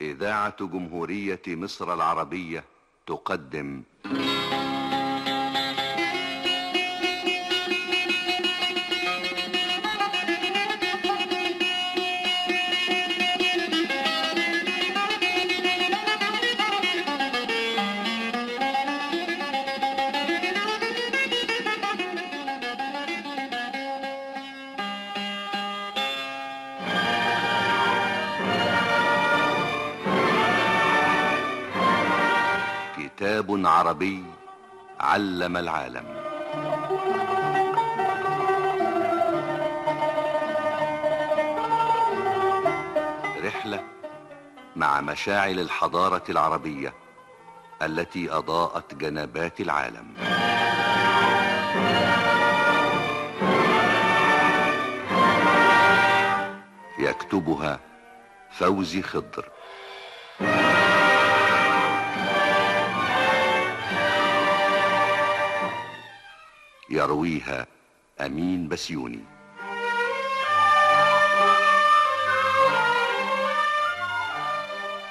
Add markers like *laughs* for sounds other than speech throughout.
إذاعة جمهورية مصر العربية تقدم. كتاب عربي علم العالم. رحلة مع مشاعل الحضارة العربية التي أضاءت جنبات العالم. يكتبها فوزي خضر. يرويها أمين بسيوني.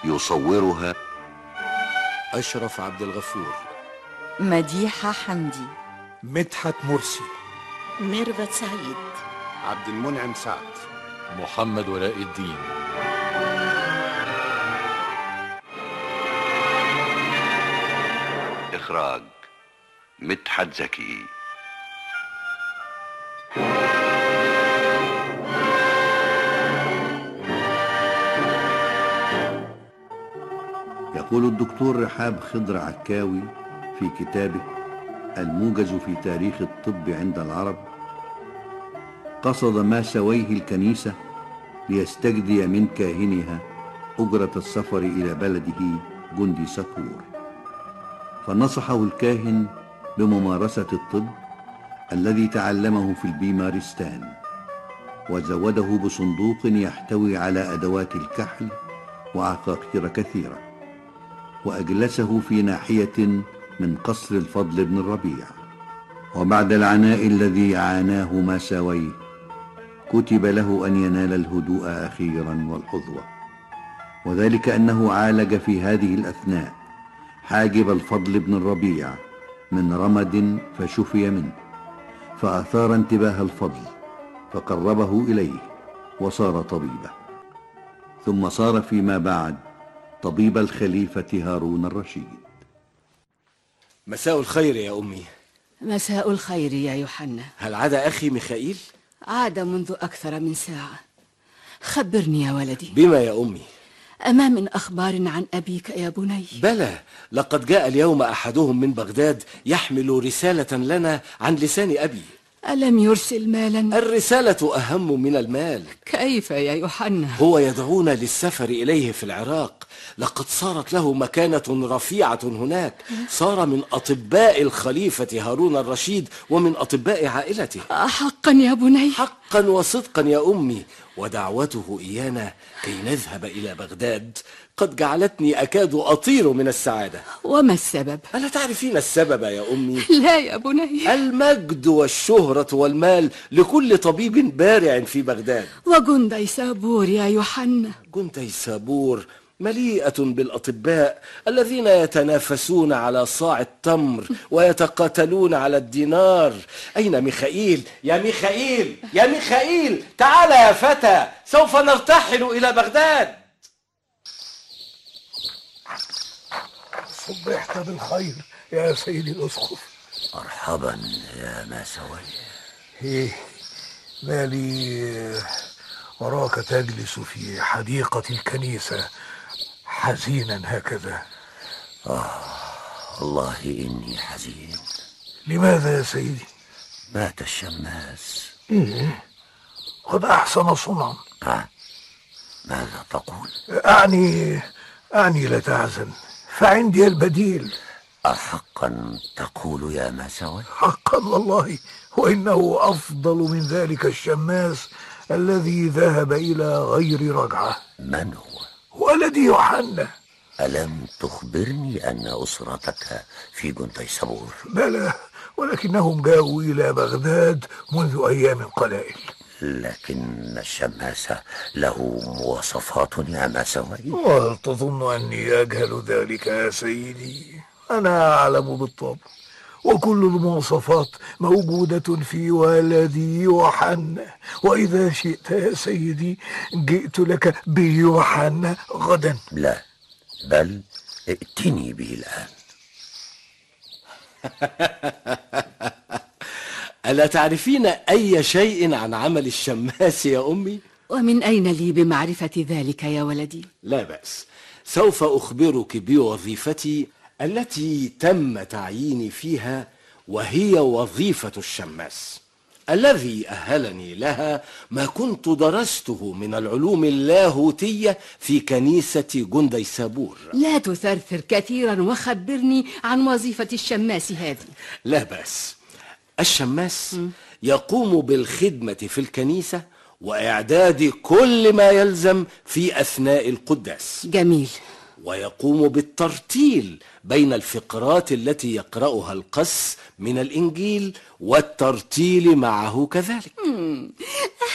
يصورها أشرف عبد الغفور. مديحة حمدي. مدحت مرسي. ميرفت سعيد. عبد المنعم سعد. محمد ولاء الدين. إخراج مدحت زكي. يقول الدكتور رحاب خضر عكاوي في كتابه الموجز في تاريخ الطب عند العرب قصد ما سويه الكنيسة ليستجدي من كاهنها أجرة السفر إلى بلده جندي سطور فنصحه الكاهن بممارسة الطب الذي تعلمه في البيمارستان وزوده بصندوق يحتوي على أدوات الكحل وعقاقير كثيرة. وأجلسه في ناحية من قصر الفضل بن الربيع. وبعد العناء الذي عاناه ماساويه كتب له أن ينال الهدوء أخيرا والحظوة وذلك أنه عالج في هذه الأثناء حاجب الفضل بن الربيع من رمد فشفي منه فأثار انتباه الفضل فقربه إليه وصار طبيبه. ثم صار فيما بعد طبيب الخليفة هارون الرشيد. مساء الخير يا أمي. مساء الخير يا يوحنا. هل عاد أخي ميخائيل؟ عاد منذ أكثر من ساعة. خبرني يا ولدي. بما يا أمي؟ أما من أخبار عن أبيك يا بني؟ بلى لقد جاء اليوم أحدهم من بغداد يحمل رسالة لنا عن لسان أبي. ألم يرسل مالا؟ الرسالة أهم من المال. كيف يا يوحنا؟ هو يدعونا للسفر إليه في العراق. لقد صارت له مكانة رفيعة هناك. صار من أطباء الخليفة هارون الرشيد ومن أطباء عائلته. حقا يا بني؟ حقا وصدقا يا أمي. ودعوته إيانا كي نذهب إلى بغداد. قد جعلتني أكاد أطير من السعادة. وما السبب؟ ألا تعرفين السبب يا أمي؟ *laughs* لا يا بني. المجد والشهرة والمال لكل طبيب بارع في بغداد. وجندي سابور يا يوحنا. جندي سابور مليئة بالأطباء الذين يتنافسون على صاع التمر ويتقاتلون على الدينار. أين ميخائيل؟ يا ميخائيل! يا ميخائيل! تعال يا فتى! سوف نرتحل إلى بغداد! صبحت بالخير يا سيدي الأسقف. مرحبا يا ماسوي إيه مالي وراك تجلس في حديقة الكنيسة. حزينا هكذا. والله إني حزين. لماذا يا سيدي؟ مات الشماس. إيه قد أحسن صنعا. ها ماذا تقول؟ أعني أعني لا تحزن. فعندي البديل. أحقا تقول يا ماسوي حقا والله وإنه أفضل من ذلك الشماس الذي ذهب إلى غير رجعة. من هو؟ ولدي يوحنا. ألم تخبرني أن أسرتك في جندي صبور بلى ولكنهم جاءوا إلى بغداد منذ أيام قلائل لكن الشماس له مواصفات يا ماسوي وهل تظن أني أجهل ذلك يا سيدي؟ أنا أعلم بالطبع. وكل المواصفات موجودة في ولدي يوحنا. وإذا شئت يا سيدي جئت لك بيوحنا غدا. لا بل ائتني به الآن. *laughs* ألا تعرفين أي شيء عن عمل الشماس يا أمي؟ ومن أين لي بمعرفة ذلك يا ولدي؟ لا بأس. سوف أخبرك بوظيفتي التي تم تعييني فيها وهي وظيفة الشماس الذي أهلني لها ما كنت درسته من العلوم اللاهوتية في كنيسة جندي سابور لا تثرثر كثيرا وخبرني عن وظيفة الشماس هذه. لا بأس. الشماس يقوم بالخدمة في الكنيسة وإعداد كل ما يلزم في أثناء القداس. جميل. ويقوم بالترتيل بين الفقرات التي يقرأها القس من الإنجيل والترتيل معه كذلك.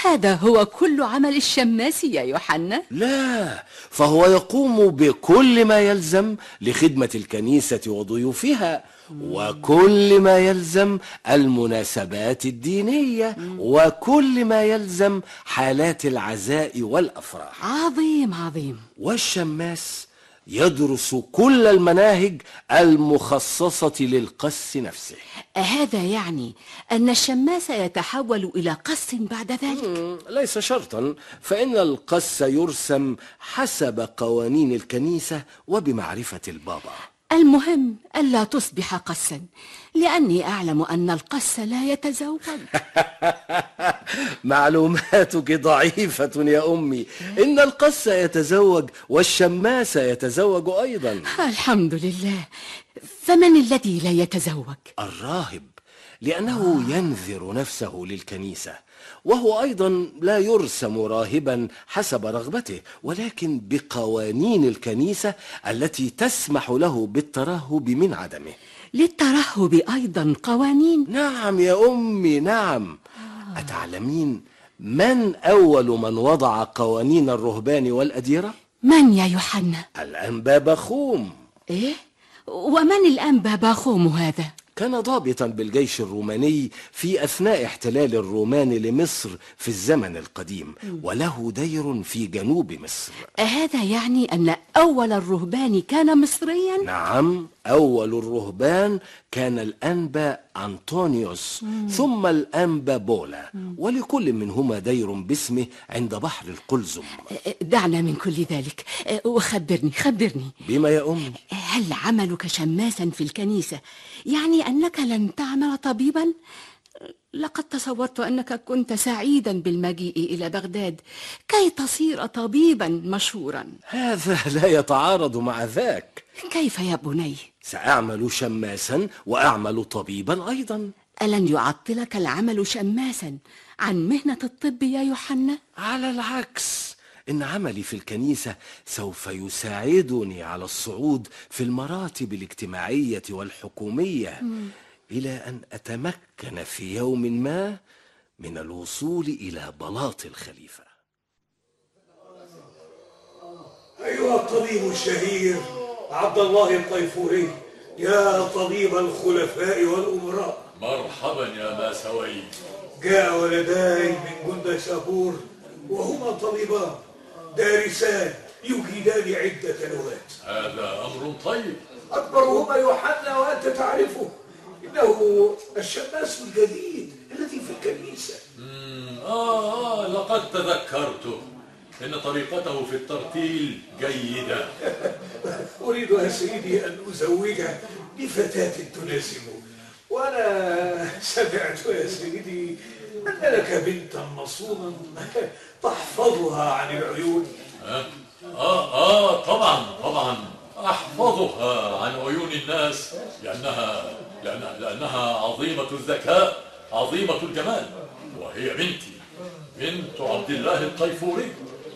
هذا هو كل عمل الشماس يا يوحنا؟ لا فهو يقوم بكل ما يلزم لخدمة الكنيسة وضيوفها وكل ما يلزم المناسبات الدينية وكل ما يلزم حالات العزاء والأفراح. عظيم عظيم. والشماس يدرس كل المناهج المخصصة للقس نفسه. هذا يعني أن الشماس يتحول إلى قس بعد ذلك. ليس شرطا فإن القس يرسم حسب قوانين الكنيسة وبمعرفة البابا. المهم ألا تصبح قسا لأني أعلم أن القس لا يتزوج. *laughs* معلوماتك ضعيفة يا أمي. إن القس يتزوج والشماس يتزوج أيضا. الحمد لله. فمن الذي لا يتزوج؟ الراهب. لأنه ينذر نفسه للكنيسة وهو أيضا لا يرسم راهبا حسب رغبته ولكن بقوانين الكنيسة التي تسمح له بالترهب من عدمه. للترهب أيضا قوانين؟ نعم يا أمي نعم. أتعلمين من أول من وضع قوانين الرهبان والأديرة؟ من يا يوحنا؟ الأنبا بخوم. إيه؟ ومن الأنبا باخوم هذا؟ كان ضابطا بالجيش الروماني في أثناء احتلال الرومان لمصر في الزمن القديم وله دير في جنوب مصر. هذا يعني أن أول الرهبان كان مصريا؟ نعم أول الرهبان كان الأنبا أنطونيوس ثم الأنبا بولا ولكل منهما دير باسمه عند بحر القلزم. دعنا من كل ذلك. وخبرني خبرني. بما يا أمي هل عملك شماسا في الكنيسة؟ يعني أنك لن تعمل طبيبا؟ لقد تصورت أنك كنت سعيدا بالمجيء إلى بغداد كي تصير طبيبا مشهورا هذا *laughs* لا يتعارض مع ذاك كيف يا بني؟ سأعمل شماسا وأعمل طبيبا أيضا ألن يعطلك العمل شماسا عن مهنة الطب يا يوحنا؟ على العكس إن عملي في الكنيسة سوف يساعدني على الصعود في المراتب الاجتماعية والحكومية إلى أن أتمكن في يوم ما من الوصول إلى بلاط الخليفة. أيها الطبيب الشهير عبد الله الطيفوري يا طبيب الخلفاء والأمراء. مرحبا يا ماسوي جاء ولداي من جند سابور وهما طبيبان. دارسان يجيدان عدة نوات هذا أمر طيب. أكبرهما يوحنا وأنت تعرفه. إنه الشماس الجديد الذي في الكنيسة. آه, آه لقد تذكرته إن طريقته في الترتيل جيدة. *laughs* أريد يا سيدي أن أزوجه بفتاة تناسبه وأنا سمعت يا سيدي أن لك بنتا مصونا تحفظها عن العيون. آه, آه, طبعا طبعا. أحفظها عن عيون الناس لأنها لأنها, لأنها عظيمة الذكاء عظيمة الجمال. وهي بنتي بنت عبد الله الطيفوري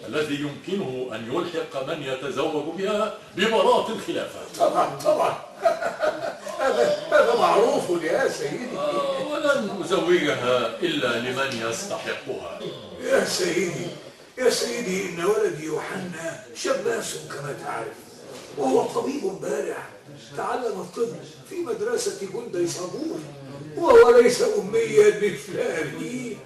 الذي يمكنه أن يلحق من يتزوج بها ببراءة الخلافة. طبعا طبعا. *laughs* هذا هذا معروف يا سيدي. آه، ولن أزوجها إلا لمن يستحقها. يا سيدي يا سيدي إن ولدي يوحنا شماس كما تعرف وهو طبيب بارع تعلم الطب في مدرسة جندي صابور وهو ليس أميا مثل أبيه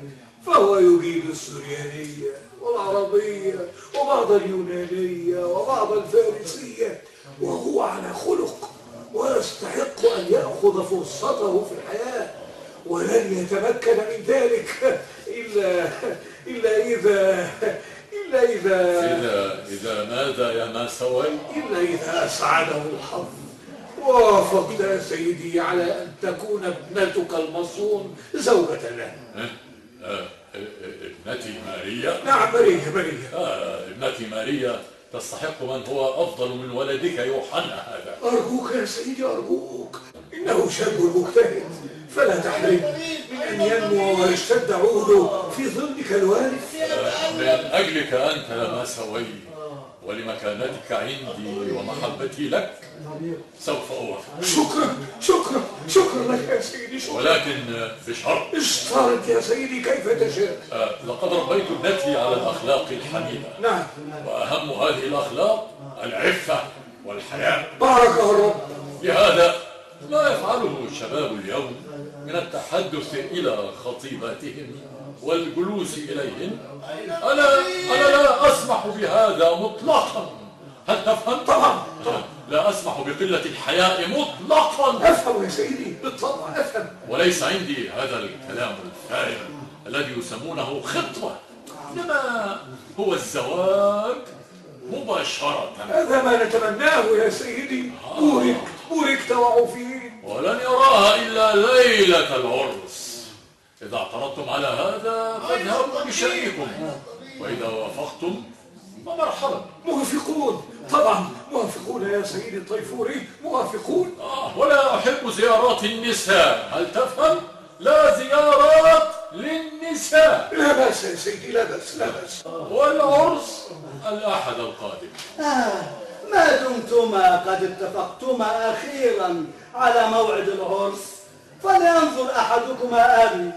فهو يجيد السريانية والعربية وبعض اليونانية وبعض الفارسية وهو على خلق ويستحق أن يأخذ فرصته في الحياة. ولن يتمكن من ذلك إلا إلا إذا إلا إذا إذا إذا ماذا يا ما سوي إلا إذا أسعده الحظ. وافقت يا سيدي على أن تكون ابنتك المصون زوجة له. آه، آه، ابنتي ماريا. نعم مريم مريم آه، ابنتي ماريا تستحق من هو أفضل من ولدك يوحنا هذا. أرجوك يا سيدي أرجوك. إنه شاب مجتهد فلا تحرم من أن ينمو ويشتد عوده في ظلك الوارث. من أجلك أنت ما سوي ولمكانتك عندي ومحبتي لك سوف أوافق. شكرا شكرا شكرا لك يا سيدي شكرا. ولكن بشرط. اشترط يا سيدي كيف تشاء. آه، لقد ربيت ابنتي على الأخلاق الحميدة. نعم. وأهم هذه الأخلاق العفة والحياء بارك الرب لهذا لا يفعله الشباب اليوم من التحدث إلى خطيباتهم والجلوس إليهن أنا أنا لا أسمح بهذا مطلقا. هل تفهم؟ طبعا لا أسمح بقلة الحياء مطلقا. أفهم يا سيدي بالطبع أفهم. وليس عندي هذا الكلام الفارغ الذي يسمونه خطبة. إنما هو الزواج مباشرة. هذا ما نتمناه يا سيدي. بورك بوركت وعوفيت ولن يراها إلا ليلة العرس. إذا اعترضتم على هذا فاذهبوا بشأنكم. وإذا وافقتم فمرحبا. موافقون. طبعا موافقون يا سيدي الطيفوري موافقون. آه ولا أحب زيارات النساء. هل تفهم؟ لا زيارات للنساء. لا بأس يا سيدي لا بأس لا بأس. والعرس الأحد القادم. آه. ما دمتما قد اتفقتما أخيرا على موعد العرس فلينظر أحدكما أبي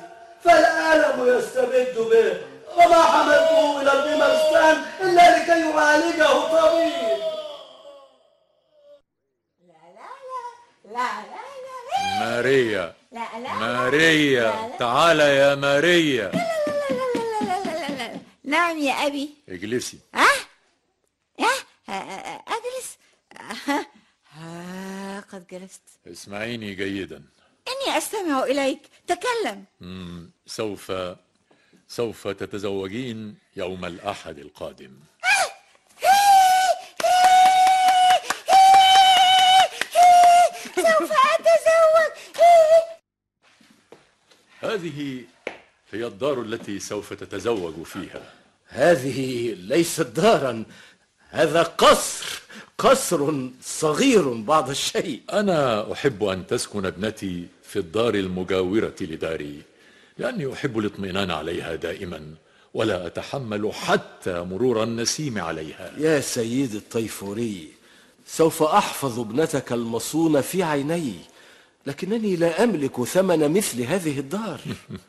فالألم يستبد به وما حملته إلى البمرستان إلا لكي يعالجه طبيب ماريا لا لا ماريا تعال يا ماريا نعم يا أبي اجلسي ها ها *laughs* ها ها قد جلست. اسمعيني جيدا. إني أستمع إليك. تكلم. مم، سوف سوف تتزوجين يوم الأحد القادم. سوف أتزوج. هذه هي الدار التي سوف تتزوج فيها. هذه ليست دارا. هذا قصر قصر صغير بعض الشيء. أنا أحب أن تسكن ابنتي في الدار المجاورة لداري لأني أحب الاطمئنان عليها دائما ولا أتحمل حتى مرور النسيم عليها. يا سيد الطيفوري سوف أحفظ ابنتك المصونة في عيني لكنني لا أملك ثمن مثل هذه الدار.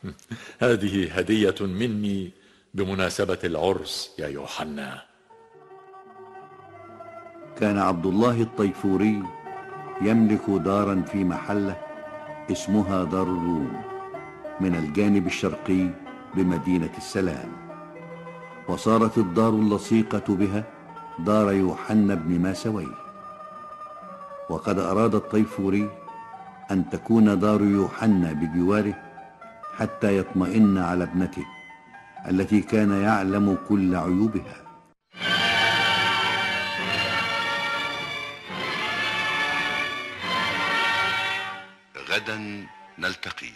*laughs* هذه هدية مني بمناسبة العرس يا يوحنا. كان عبد الله الطيفوري يملك دارا في محلة اسمها دار الروم من الجانب الشرقي بمدينة السلام. وصارت الدار اللصيقة بها دار يوحنا بن ماسويه وقد أراد الطيفوري أن تكون دار يوحنا بجواره حتى يطمئن على ابنته التي كان يعلم كل عيوبها. غدا نلتقي.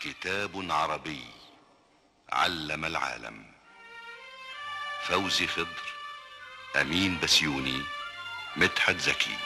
كتاب عربي علم العالم. فوزي خضر أمين بسيوني مدحت زكي.